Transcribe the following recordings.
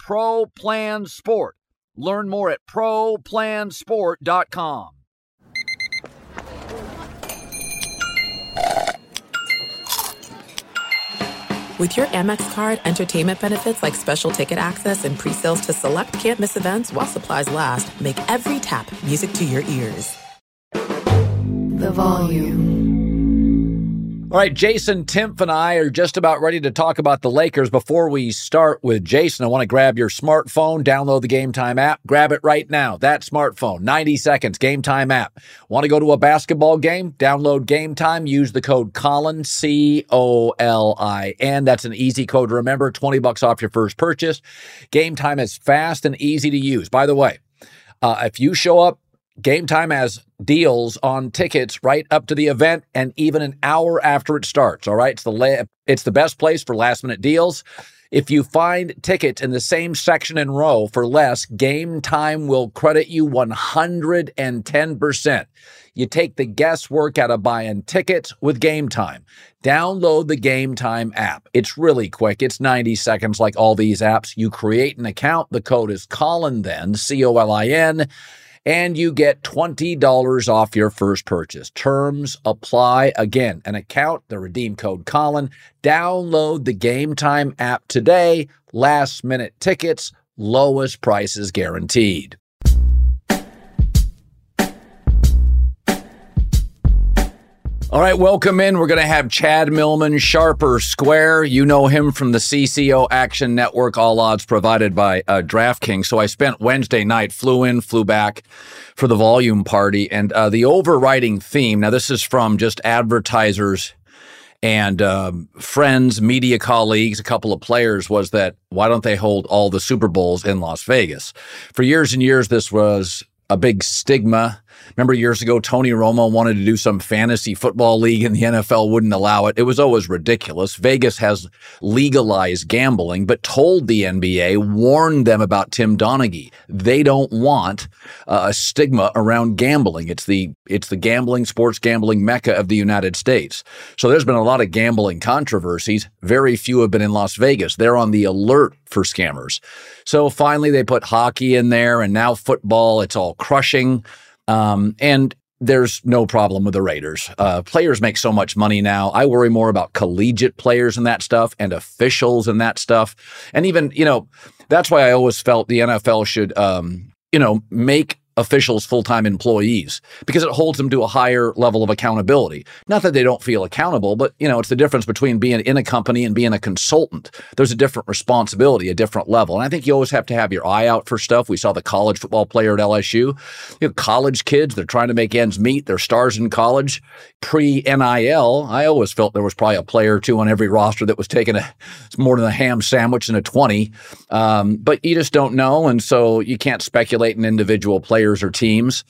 Pro Plan Sport. Learn more at ProPlansport.com. With your Amex card, entertainment benefits like special ticket access and pre-sales to select campus events while supplies last, make every tap music to your ears. The volume. All right, Jason, Timpf, and I are just about ready to talk about the Lakers. Before we start with Jason, I want to grab your smartphone, download the Game Time app, grab it right now. That smartphone, 90 seconds, Game Time app. Want to go to a basketball game? Download Game Time, use the code Colin, C O L I N. That's an easy code to remember, 20 bucks off your first purchase. Game Time is fast and easy to use. By the way, uh, if you show up Game Time has deals on tickets right up to the event and even an hour after it starts. All right. It's the, la- it's the best place for last minute deals. If you find tickets in the same section and row for less, Game Time will credit you 110%. You take the guesswork out of buying tickets with Game Time. Download the Game Time app. It's really quick. It's 90 seconds like all these apps. You create an account. The code is Colin then, C O L I N and you get $20 off your first purchase. Terms apply. Again, an account, the redeem code Colin. Download the Game Time app today. Last minute tickets, lowest prices guaranteed. All right, welcome in. We're going to have Chad Millman, Sharp or Square. You know him from the CCO Action Network, all odds provided by uh, DraftKings. So I spent Wednesday night, flew in, flew back for the volume party. And uh, the overriding theme now, this is from just advertisers and um, friends, media colleagues, a couple of players was that why don't they hold all the Super Bowls in Las Vegas? For years and years, this was a big stigma Remember years ago, Tony Romo wanted to do some fantasy football league and the NFL wouldn't allow it. It was always ridiculous. Vegas has legalized gambling, but told the NBA, warned them about Tim Donaghy. They don't want uh, a stigma around gambling. It's the, it's the gambling, sports gambling mecca of the United States. So there's been a lot of gambling controversies. Very few have been in Las Vegas. They're on the alert for scammers. So finally they put hockey in there and now football. It's all crushing. Um, and there's no problem with the Raiders. Uh, players make so much money now. I worry more about collegiate players and that stuff and officials and that stuff. And even, you know, that's why I always felt the NFL should, um, you know, make officials full time employees because it holds them to a higher level of accountability. Not that they don't feel accountable, but you know, it's the difference between being in a company and being a consultant. There's a different responsibility, a different level. And I think you always have to have your eye out for stuff. We saw the college football player at LSU. You know, college kids, they're trying to make ends meet. They're stars in college. Pre NIL, I always felt there was probably a player or two on every roster that was taking a more than a ham sandwich and a 20. Um, but you just don't know. And so you can't speculate an individual players players or teams.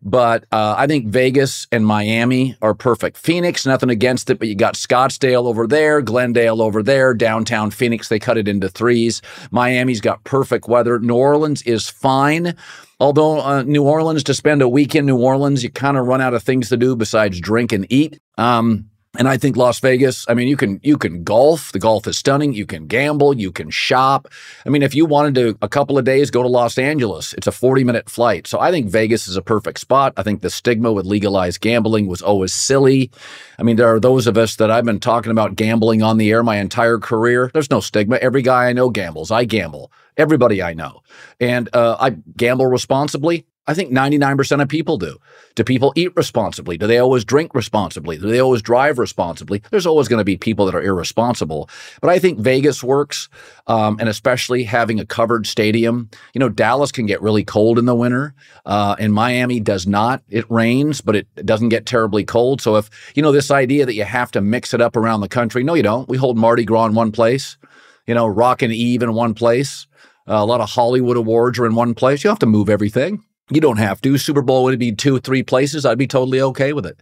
But uh, I think Vegas and Miami are perfect. Phoenix, nothing against it, but you got Scottsdale over there, Glendale over there, downtown Phoenix, they cut it into threes. Miami's got perfect weather. New Orleans is fine. Although uh, New Orleans, to spend a week in New Orleans, you kind of run out of things to do besides drink and eat. Um, and I think Las Vegas, I mean, you can you can golf. The golf is stunning. You can gamble. You can shop. I mean, if you wanted to a couple of days go to Los Angeles, it's a 40 minute flight. So I think Vegas is a perfect spot. I think the stigma with legalized gambling was always silly. I mean, there are those of us that I've been talking about gambling on the air my entire career. There's no stigma. Every guy I know gambles. I gamble Everybody I know. And uh, I gamble responsibly. I think 99% of people do. Do people eat responsibly? Do they always drink responsibly? Do they always drive responsibly? There's always going to be people that are irresponsible. But I think Vegas works, um, and especially having a covered stadium. You know, Dallas can get really cold in the winter, uh, and Miami does not. It rains, but it doesn't get terribly cold. So if, you know, this idea that you have to mix it up around the country, no, you don't. We hold Mardi Gras in one place, you know, Rockin' Eve in one place. Uh, a lot of Hollywood awards are in one place. You don't have to move everything. You don't have to. Super Bowl would be two, three places. I'd be totally okay with it.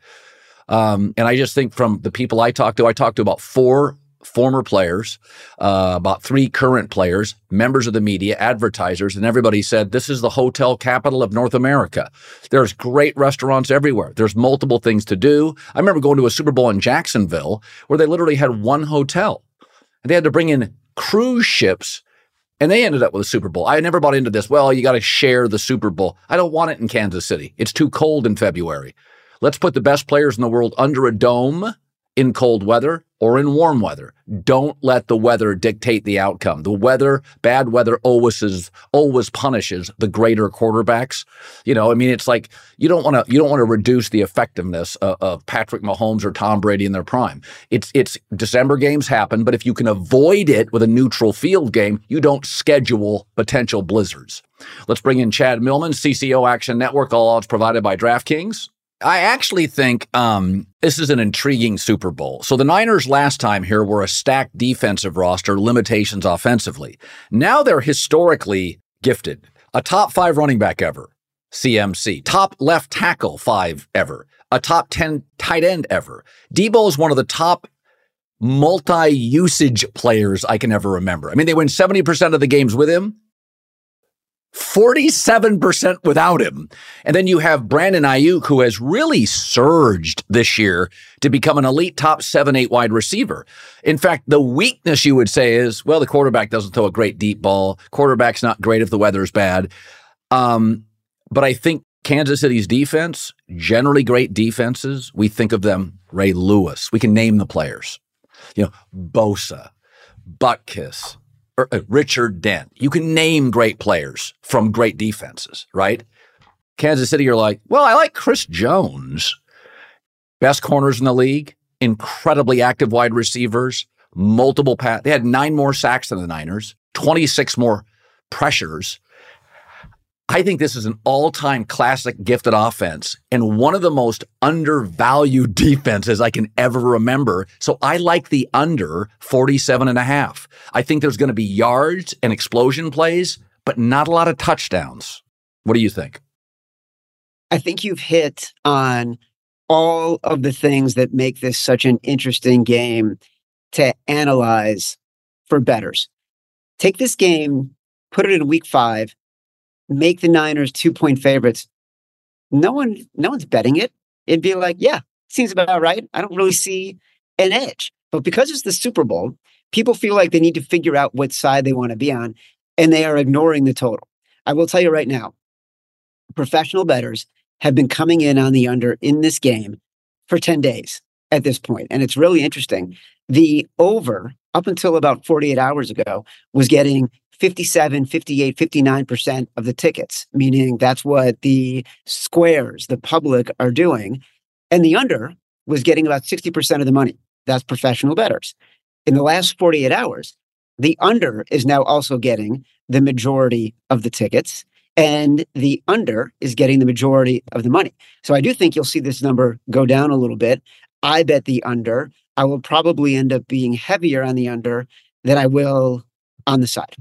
Um, and I just think from the people I talked to, I talked to about four former players, uh, about three current players, members of the media, advertisers, and everybody said this is the hotel capital of North America. There's great restaurants everywhere. There's multiple things to do. I remember going to a Super Bowl in Jacksonville where they literally had one hotel, and they had to bring in cruise ships and they ended up with a Super Bowl. I never bought into this. Well, you got to share the Super Bowl. I don't want it in Kansas City. It's too cold in February. Let's put the best players in the world under a dome in cold weather or in warm weather. Don't let the weather dictate the outcome. The weather, bad weather always is, always punishes the greater quarterbacks. You know, I mean, it's like you don't want to you don't want to reduce the effectiveness of, of, Patrick Mahomes or Tom Brady in their prime. It's it's December games happen, but if you can avoid it with a neutral field game, you don't schedule potential blizzards. Let's bring in Chad Millman, CCO Action Network. All odds provided by DraftKings. I actually think um, this is an intriguing Super Bowl. So the Niners last time here were a stacked defensive roster, limitations offensively. Now they're historically gifted. A top five running back ever, CMC. Top left tackle five ever. A top 10 tight end ever. Deebo is one of the top multi usage players I can ever remember. I mean, they win 70% of the games with him. 47% without him. And then you have Brandon Aiyuk, who has really surged this year to become an elite top seven, eight wide receiver. In fact, the weakness you would say is, well, the quarterback doesn't throw a great deep ball. Quarterback's not great if the weather is bad. Um, but I think Kansas City's defense, generally great defenses, we think of them, Ray Lewis. We can name the players. You know, Bosa, Butkus, Er, uh, Richard Dent. You can name great players from great defenses, right? Kansas City, you're like, well, I like Chris Jones. Best corners in the league, incredibly active wide receivers, multiple pass. They had nine more sacks than the Niners, 26 more pressures. I think this is an all time classic gifted offense and one of the most undervalued defenses I can ever remember. So I like the under 47 and a half. I think there's going to be yards and explosion plays, but not a lot of touchdowns. What do you think? I think you've hit on all of the things that make this such an interesting game to analyze for bettors. Take this game, put it in week five, make the Niners two point favorites, no one, no one's betting it. It'd be like, yeah, seems about right. I don't really see an edge. But because it's the Super Bowl, people feel like they need to figure out what side they want to be on, and they are ignoring the total. I will tell you right now, professional bettors have been coming in on the under in this game for 10 days at this point, And it's really interesting. The over, up until about 48 hours ago, was getting 57, 58, 59% of the tickets, meaning that's what the squares, the public are doing. And the under was getting about 60% of the money. That's professional bettors. In the last 48 hours, the under is now also getting the majority of the tickets and the under is getting the majority of the money. So I do think you'll see this number go down a little bit. I bet the under. I will probably end up being heavier on the under than I will on the side.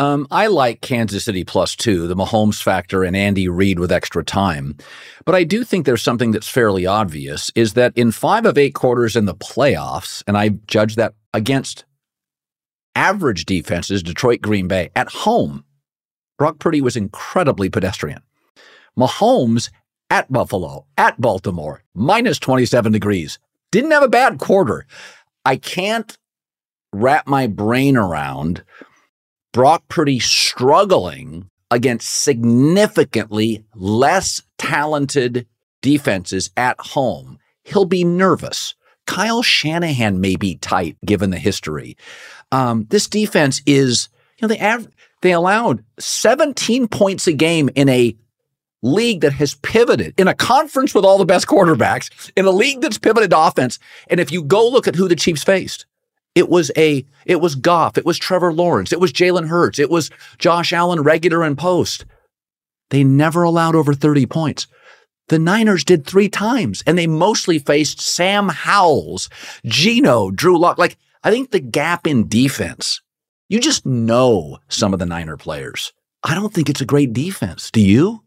Um, I like Kansas City plus two, the Mahomes factor and Andy Reid with extra time. But I do think there's something that's fairly obvious is that in five of eight quarters in the playoffs, and I judge that against average defenses, Detroit, Green Bay, at home, Brock Purdy was incredibly pedestrian. Mahomes at Buffalo, at Baltimore, minus 27 degrees, didn't have a bad quarter. I can't wrap my brain around Brock Purdy struggling against significantly less talented defenses at home. He'll be nervous. Kyle Shanahan may be tight given the history. Um, this defense is, you know, the av- They allowed 17 points a game in a league that has pivoted in a conference with all the best quarterbacks in a league that's pivoted to offense. And if you go look at who the Chiefs faced, it was a it was Goff, it was Trevor Lawrence, it was Jalen Hurts, it was Josh Allen regular and post. They never allowed over 30 points. The Niners did three times, and they mostly faced Sam Howells, Geno, Drew Lock. Like, I think the gap in defense, you just know some of the Niner players. I don't think it's a great defense. Do you?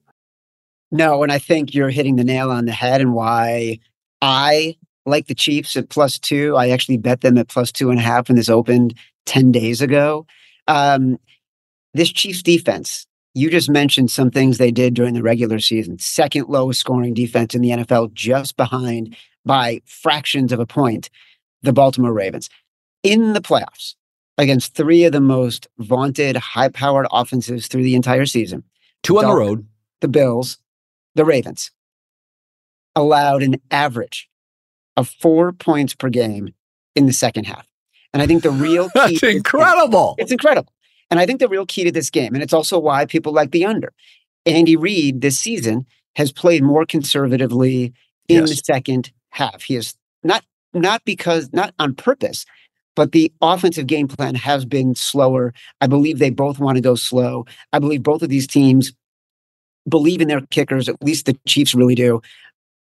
No, and I think you're hitting the nail on the head and why I like the Chiefs at plus two. I actually bet them at plus two and a half when this opened 10 days ago. Um, this Chiefs defense, you just mentioned some things they did during the regular season. Second lowest scoring defense in the NFL, just behind by fractions of a point, the Baltimore Ravens. In the playoffs, against three of the most vaunted, high powered offenses through the entire season. Two on the road. The Bills, the Ravens allowed an average of four points per game in the second half. And I think the real key That's incredible. It's incredible. And I think the real key to this game, and it's also why people like the under. Andy Reid this season has played more conservatively in yes. the second half. He is not not because not on purpose, but the offensive game plan has been slower. I believe they both want to go slow. I believe both of these teams believe in their kickers. At least the Chiefs really do.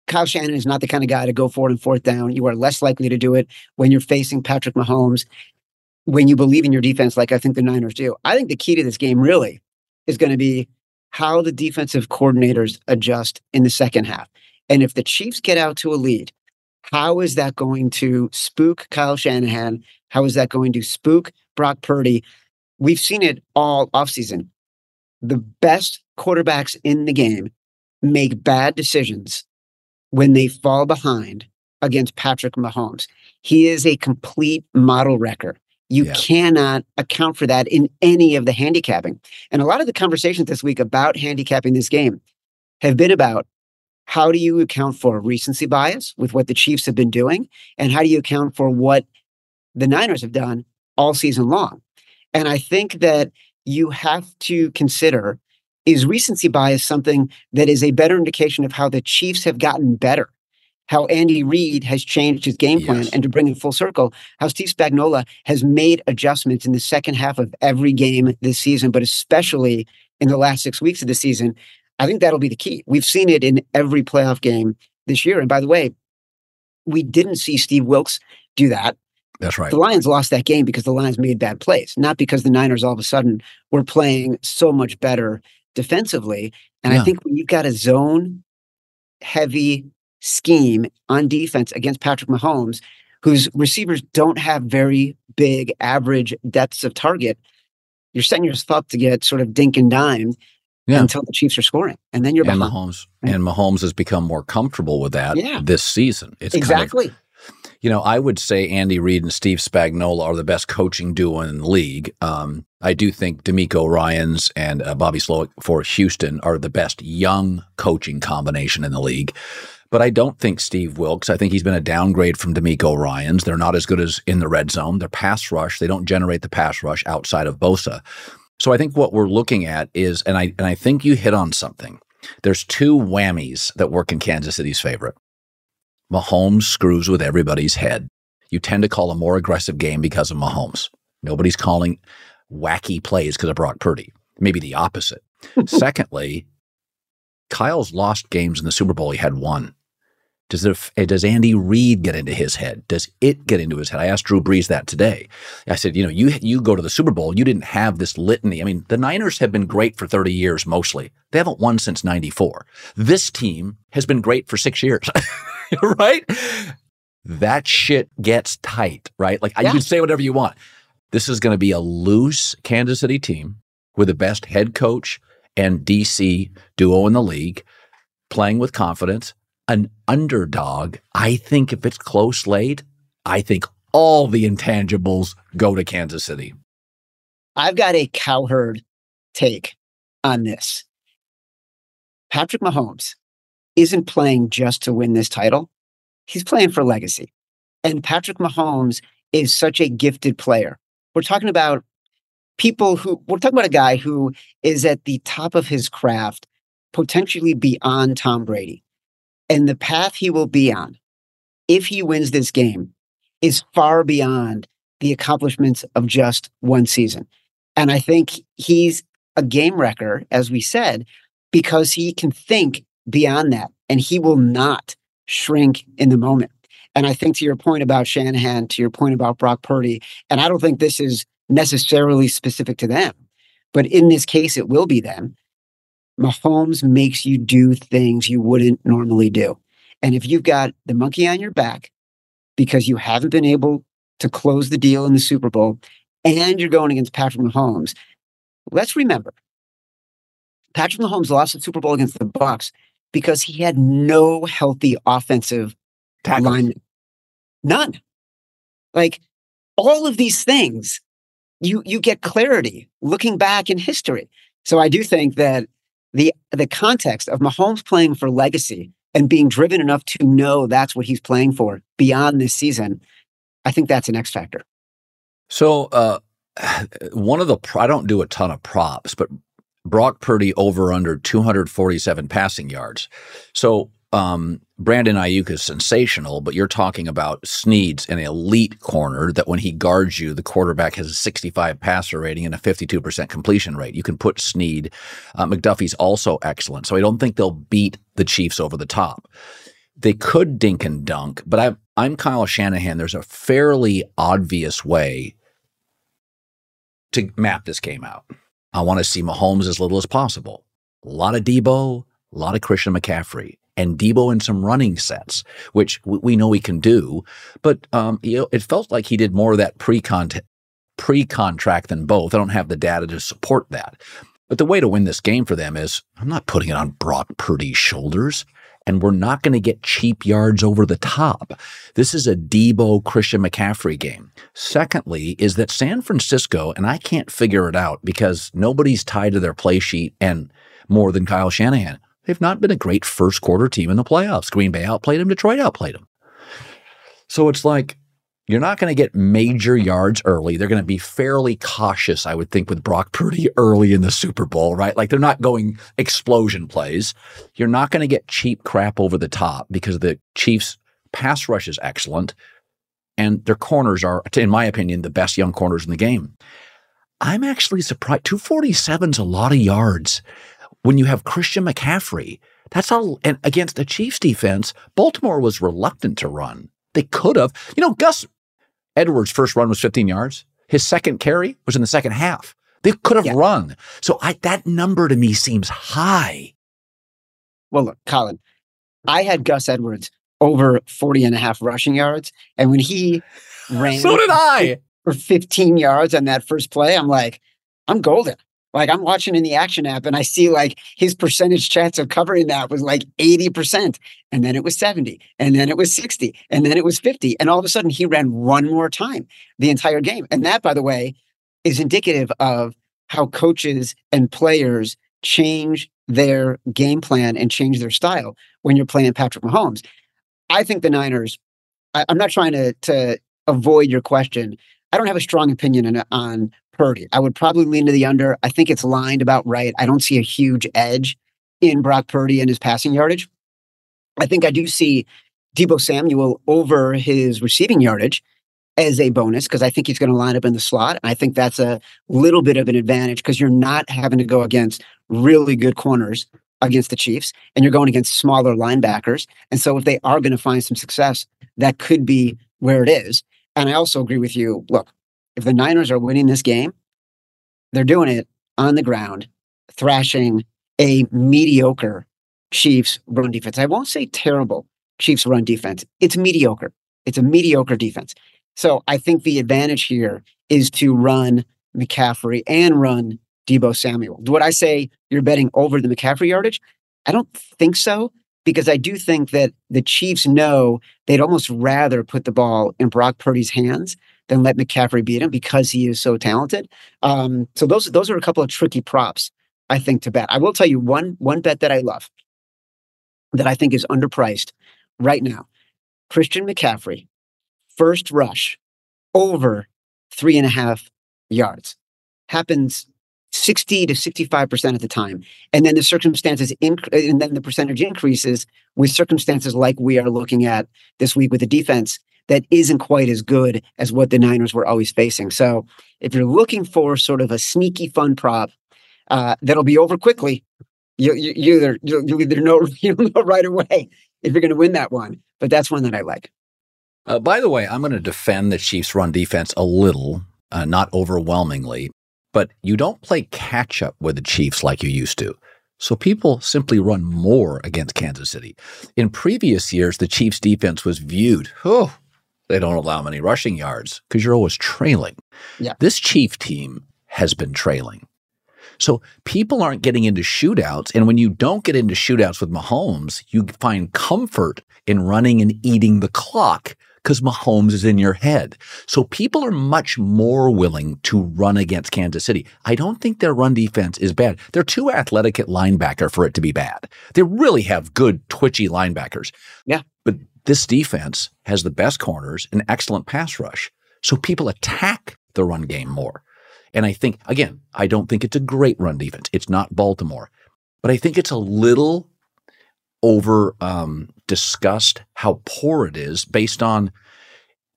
Kyle Shanahan is not the kind of guy to go forward and fourth down. You are less likely to do it when you're facing Patrick Mahomes, when you believe in your defense, like I think the Niners do. I think the key to this game really is going to be how the defensive coordinators adjust in the second half. And if the Chiefs get out to a lead, how is that going to spook Kyle Shanahan? How is that going to spook Brock Purdy? We've seen it all offseason. The best quarterbacks in the game make bad decisions when they fall behind against Patrick Mahomes. He is a complete model wrecker. You yeah. cannot account for that in any of the handicapping. And a lot of the conversations this week about handicapping this game have been about how do you account for recency bias with what the Chiefs have been doing? And how do you account for what the Niners have done all season long? And I think that you have to consider is recency bias something that is a better indication of how the Chiefs have gotten better? How Andy Reid has changed his game plan, yes. and to bring it full circle, how Steve Spagnuolo has made adjustments in the second half of every game this season, but especially in the last six weeks of the season. I think that'll be the key. We've seen it in every playoff game this year. And by the way, we didn't see Steve Wilks do that. That's right. The Lions lost that game because the Lions made bad plays, not because the Niners all of a sudden were playing so much better defensively. And yeah. I think when you've got a zone heavy scheme on defense against Patrick Mahomes, whose receivers don't have very big average depths of target, you're setting yourself up to get sort of dink and dime yeah. until the Chiefs are scoring. And then you're and behind. Mahomes and Mahomes has become more comfortable with that yeah. this season. It's exactly. Kind of, you know, I would say Andy Reid and Steve Spagnuolo are the best coaching duo in the league. Um, I do think DeMeco Ryans and uh, Bobby Slowik for Houston are the best young coaching combination in the league. But I don't think Steve Wilks. I think he's been a downgrade from DeMeco Ryans. They're not as good as in the red zone. They're pass rush. They don't generate the pass rush outside of Bosa. So I think what we're looking at is, and I and I think you hit on something. There's two whammies that work in Kansas City's favor. Mahomes screws with everybody's head. You tend to call a more aggressive game because of Mahomes. Nobody's calling wacky plays because of Brock Purdy. Maybe the opposite. Secondly, Kyle's lost games in the Super Bowl. He had one. Does, it, eh, does Andy Reid get into his head? Does it get into his head? I asked Drew Brees that today. I said, you know, you you go to the Super Bowl, you didn't have this litany. I mean, the Niners have been great for 30 years mostly. They haven't won since 94. This team has been great for 6 years. right? That shit gets tight, right? Like yeah. you can say whatever you want. This is going to be a loose Kansas City team with the best head coach and DC duo in the league, playing with confidence an underdog, I think if it's close late, I think all the intangibles go to Kansas City. I've got a cowherd take on this. Patrick Mahomes isn't playing just to win this title. He's playing for legacy. And Patrick Mahomes is such a gifted player. We're talking about people who we're talking about a guy who is at the top of his craft, potentially beyond Tom Brady. And the path he will be on, if he wins this game, is far beyond the accomplishments of just one season. And I think he's a game wrecker, as we said, because he can think beyond that and he will not shrink in the moment. And I think to your point about Shanahan, to your point about Brock Purdy, and I don't think this is necessarily specific to them, but in this case, it will be them. Mahomes makes you do things you wouldn't normally do. And if you've got the monkey on your back because you haven't been able to close the deal in the Super Bowl and you're going against Patrick Mahomes, let's remember Patrick Mahomes lost the Super Bowl against the Bucs because he had no healthy offensive Tackles. alignment. None. Like all of these things, you you get clarity looking back in history. So I do think that the the context of Mahomes playing for legacy and being driven enough to know that's what he's playing for beyond this season, I think that's an X factor. So, uh, one of the I don't do a ton of props, but Brock Purdy over under 247 passing yards. So um, Brandon Aiyuk is sensational, but you're talking about Sneed's an elite corner that when he guards you, the quarterback has a 65 passer rating and a 52% completion rate. You can put Sneed. Uh, McDuffie's also excellent. So I don't think they'll beat the Chiefs over the top. They could dink and dunk, but I, I'm Kyle Shanahan. There's a fairly obvious way to map this game out. I want to see Mahomes as little as possible. A lot of Deebo, a lot of Christian McCaffrey, and Deebo in some running sets, which we know he can do. But um, you know, it felt like he did more of that pre-contract pre-contract than both. I don't have the data to support that. But the way to win this game for them is I'm not putting it on Brock Purdy's shoulders and we're not going to get cheap yards over the top. This is a Deebo Christian McCaffrey game. Secondly, is that San Francisco, and I can't figure it out because nobody's tied to their play sheet and more than Kyle Shanahan. They've not been a great first quarter team in the playoffs. Green Bay outplayed them, Detroit outplayed them. So it's like you're not going to get major yards early. They're going to be fairly cautious, I would think, with Brock Purdy early in the Super Bowl, right? Like they're not going explosion plays. You're not going to get cheap crap over the top because the Chiefs' pass rush is excellent. And their corners are, in my opinion, the best young corners in the game. I'm actually surprised. 247 is a lot of yards when you have Christian McCaffrey. That's all. And against the Chiefs defense, Baltimore was reluctant to run. They could have. You know, Gus Edwards' first run was 15 yards. His second carry was in the second half. They could have yeah. run. So I, that number to me seems high. Well, look, Colin, I had Gus Edwards over 40 and a half rushing yards. And when he ran so did I for 15 yards on that first play, I'm like, I'm golden. Like I'm watching in the action app and I see like his percentage chance of covering that was like 80%. And then it was 70. And then it was 60. And then it was 50. And all of a sudden he ran one more time the entire game. And that, by the way, is indicative of how coaches and players change their game plan and change their style when you're playing Patrick Mahomes. I think the Niners, I, am not trying to, to avoid your question. I don't have a strong opinion on, on Purdy. I would probably lean to the under. I think it's lined about right. I don't see a huge edge in Brock Purdy and his passing yardage. I think I do see Deebo Samuel over his receiving yardage as a bonus because I think he's going to line up in the slot. I think that's a little bit of an advantage because you're not having to go against really good corners against the Chiefs and you're going against smaller linebackers. And so if they are going to find some success, that could be where it is. And I also agree with you. Look, if the Niners are winning this game, they're doing it on the ground, thrashing a mediocre Chiefs run defense. I won't say terrible Chiefs run defense. It's mediocre. It's a mediocre defense. So I think the advantage here is to run McCaffrey and run Deebo Samuel. Would I say you're betting over the McCaffrey yardage? I don't think so because I do think that the Chiefs know they'd almost rather put the ball in Brock Purdy's hands than let McCaffrey beat him because he is so talented. Um, so those those are a couple of tricky props, I think, to bet. I will tell you one one bet that I love that I think is underpriced right now. Christian McCaffrey, first rush over three and a half yards. happens 60 to 65% of the time. And then the circumstances, inc- and then the percentage increases with circumstances like we are looking at this week with the defense that isn't quite as good as what the Niners were always facing. So if you're looking for sort of a sneaky fun prop uh, that'll be over quickly, you, you, you either you, you either know you know right away if you're going to win that one. But that's one that I like. Uh, by the way, I'm going to defend the Chiefs' run defense a little, uh, not overwhelmingly, but you don't play catch up with the Chiefs like you used to. So people simply run more against Kansas City. In previous years, the Chiefs' defense was viewed, oh, they don't allow many rushing yards because you're always trailing. Yeah. This Chief team has been trailing. So people aren't getting into shootouts. And when you don't get into shootouts with Mahomes, you find comfort in running and eating the clock because Mahomes is in your head. So people are much more willing to run against Kansas City. I don't think their run defense is bad. They're too athletic at linebacker for it to be bad. They really have good, twitchy linebackers. Yeah. But this defense has the best corners and excellent pass rush. So people attack the run game more. And I think, again, I don't think it's a great run defense. It's not Baltimore, but I think it's a little over um, discussed how poor it is based on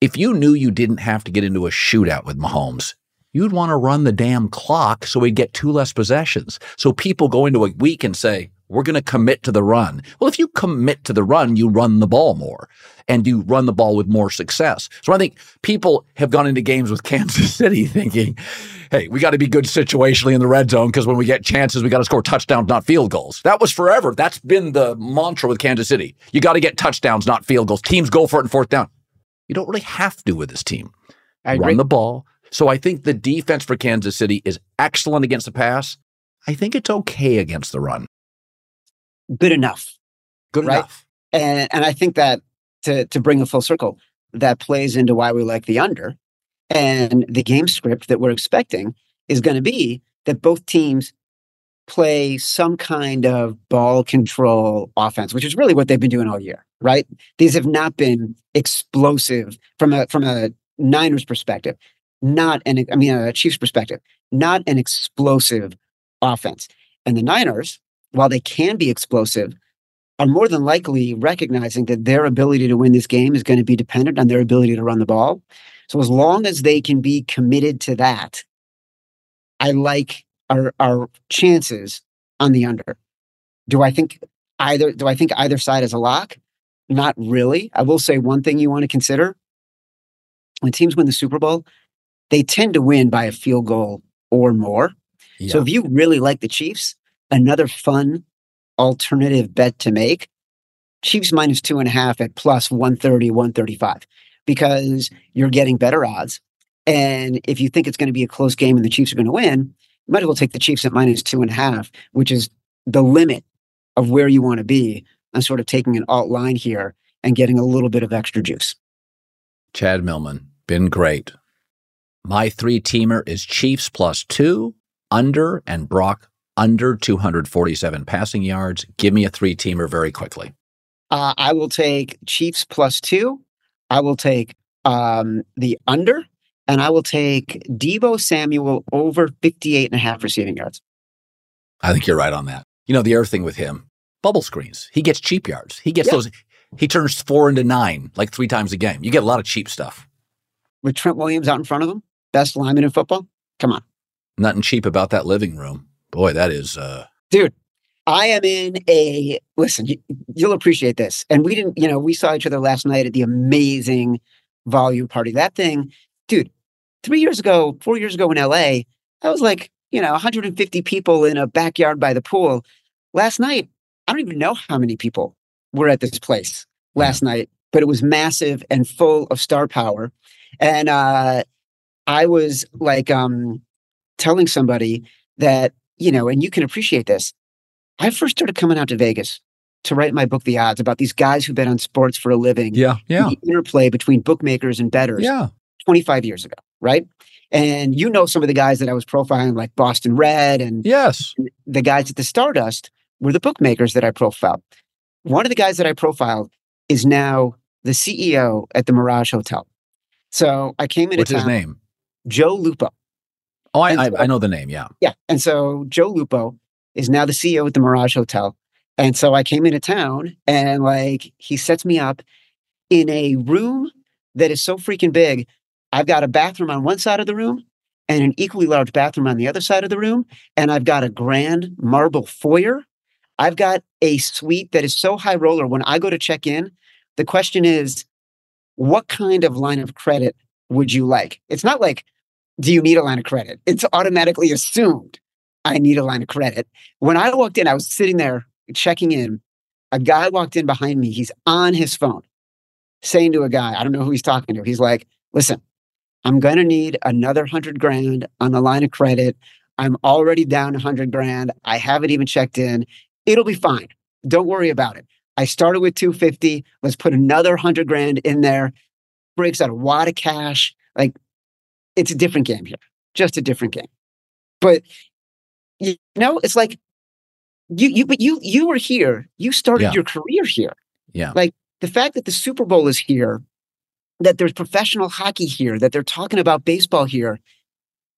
if you knew you didn't have to get into a shootout with Mahomes, you'd want to run the damn clock so we'd get two less possessions. So people go into a week and say, we're going to commit to the run. Well, if you commit to the run, you run the ball more and you run the ball with more success. So I think people have gone into games with Kansas City thinking, hey, we got to be good situationally in the red zone because when we get chances, we got to score touchdowns, not field goals. That was forever. That's been the mantra with Kansas City. You got to get touchdowns, not field goals. Teams go for it in fourth down. You don't really have to with this team. I agree. Run the ball. So I think the defense for Kansas City is excellent against the pass. I think it's okay against the run. Good enough. Good Right. enough. And and I think that to to bring a full circle, that plays into why we like the under. And the game script that we're expecting is going to be that both teams play some kind of ball control offense, which is really what they've been doing all year, right? These have not been explosive from a from a Niners perspective, not an I mean a Chiefs perspective, not an explosive offense. And the Niners, while they can be explosive, are more than likely recognizing that their ability to win this game is going to be dependent on their ability to run the ball. So as long as they can be committed to that, I like our our chances on the under. Do I think either do I think either side is a lock? Not really. I will say one thing you want to consider. When teams win the Super Bowl, they tend to win by a field goal or more. So if you really like the Chiefs, another fun alternative bet to make, Chiefs minus two and a half at plus 130, 135, because you're getting better odds. And if you think it's going to be a close game and the Chiefs are going to win, you might as well take the Chiefs at minus two and a half, which is the limit of where you want to be on sort of taking an alt line here and getting a little bit of extra juice. Chad Millman, been great. My three teamer is Chiefs plus two, under, and Brock under 247 passing yards. Give me a three teamer very quickly. Uh, I will take Chiefs plus two. I will take um, the under, and I will take Deebo Samuel over 58 and a half receiving yards. I think you're right on that. You know, the other thing with him, bubble screens. He gets cheap yards. He gets Yeah. those, he turns four into nine like three times a game. You get a lot of cheap stuff. With Trent Williams out in front of him, best lineman in football. Come on, Nothing cheap about that living room. Boy, that is, uh, dude. I am in a listen. You, you'll appreciate this. And we didn't, you know, we saw each other last night at the amazing volume party. That thing, dude. Three years ago, four years ago in LA, that was like you know 150 people in a backyard by the pool. Last night, I don't even know how many people were at this place last night, but it was massive and full of star power. And uh, I was like um, telling somebody that you know, and you can appreciate this. I first started coming out to Vegas to write my book, The Odds, about these guys who bet on sports for a living. yeah, yeah, The interplay between bookmakers and bettors yeah. 25 years ago, right? And you know some of the guys that I was profiling, like Boston Red and Yes. the guys at the Stardust were the bookmakers that I profiled. One of the guys that I profiled is now the CEO at the Mirage Hotel. So I came into What's his name? Joe Lupo. Oh, I, And I, I know the name. Yeah. Yeah. And so Joe Lupo is now the CEO at the Mirage Hotel. And so I came into town and like he sets me up in a room that is so freaking big. I've got a bathroom on one side of the room and an equally large bathroom on the other side of the room. And I've got a grand marble foyer. I've got a suite that is so high roller. When I go to check in, the question is, what kind of line of credit would you like? It's not like, do you need a line of credit? It's automatically assumed I need a line of credit. When I walked in, I was sitting there checking in. A guy walked in behind me. He's on his phone saying to a guy, I don't know who he's talking to. He's like, listen, I'm going to need another hundred grand on the line of credit. I'm already down a hundred grand. I haven't even checked in. It'll be fine. Don't worry about it. I started with 250. Let's put another hundred grand in there. Breaks out a wad of cash. Like it's a different game here. Just a different game. But you know, it's like you you but you you were here. You started Yeah. your career here. Yeah. Like the fact that the Super Bowl is here, that there's professional hockey here, that they're talking about baseball here.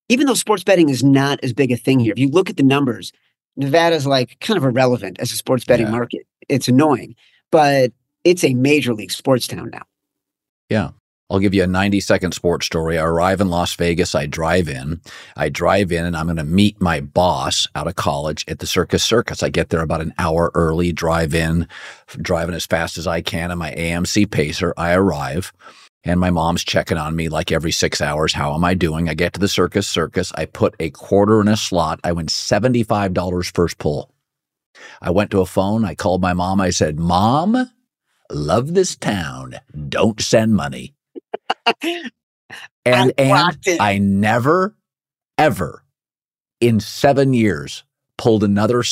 Even though sports betting is not as big a thing here, if you look at the numbers, Nevada's like kind of irrelevant as a sports betting Yeah. market. It's annoying, but it's a major league sports town now. Yeah. I'll give you a 90 second sports story. I arrive in Las Vegas. I drive in. I drive in and I'm going to meet my boss out of college at the Circus Circus. I get there about an hour early, drive in, driving as fast as I can in my AMC Pacer. I arrive and my mom's checking on me like every six hours. How am I doing? I get to the Circus Circus. I put a quarter in a slot. I win $75 first pull. I went to a phone. I called my mom. I said, Mom, love this town. Don't send money. And I and. I never, ever in seven years pulled another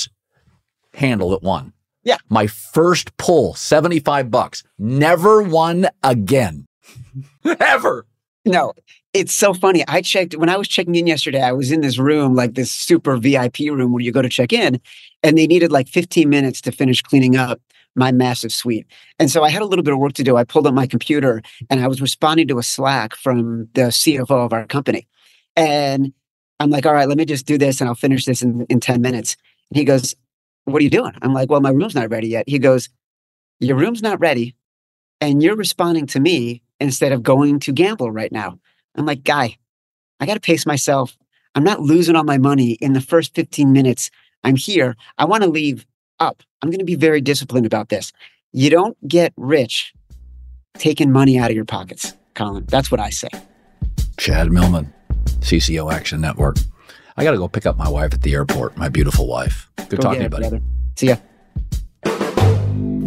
handle that won. Yeah. My first pull, 75 bucks. Never won again. Ever. No, it's so funny. I checked when I was checking in yesterday. I was in this room, like this super VIP room where you go to check in, and they needed like 15 minutes to finish cleaning up my massive suite. And so I had a little bit of work to do. I pulled up my computer and I was responding to a Slack from the CFO of our company. And I'm like, all right, let me just do this and I'll finish this in, in 10 minutes. And he goes, What are you doing? I'm like, Well, my room's not ready yet. He goes, Your room's not ready. And you're responding to me instead of going to gamble right now. I'm like, guy, I got to pace myself. I'm not losing all my money in the first 15 minutes. I'm here. I want to leave up. I'm going to be very disciplined about this. You don't get rich taking money out of your pockets, Colin. That's what I say. Chad Millman, CCO Action Network. I got to go pick up my wife at the airport, my beautiful wife. Good Go talking get to it, you, buddy. brother. See ya.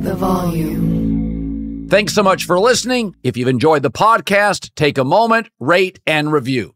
The volume. Thanks so much for listening. If you've enjoyed the podcast, take a moment, rate, and review.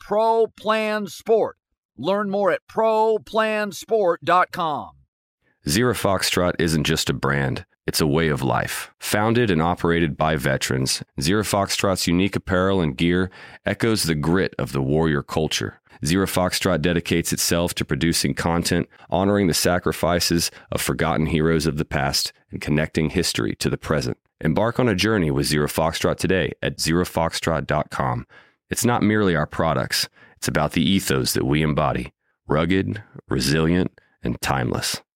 Pro Plan Sport. Learn more at ProPlansport.com. Zero Foxtrot isn't just a brand, it's a way of life. Founded and operated by veterans, Zero Foxtrot's unique apparel and gear echoes the grit of the warrior culture. Zero Foxtrot dedicates itself to producing content, honoring the sacrifices of forgotten heroes of the past, and connecting history to the present. Embark on a journey with Zero Foxtrot today at zerofoxtrot.com. It's not merely our products, it's about the ethos that we embody rugged, resilient, and timeless.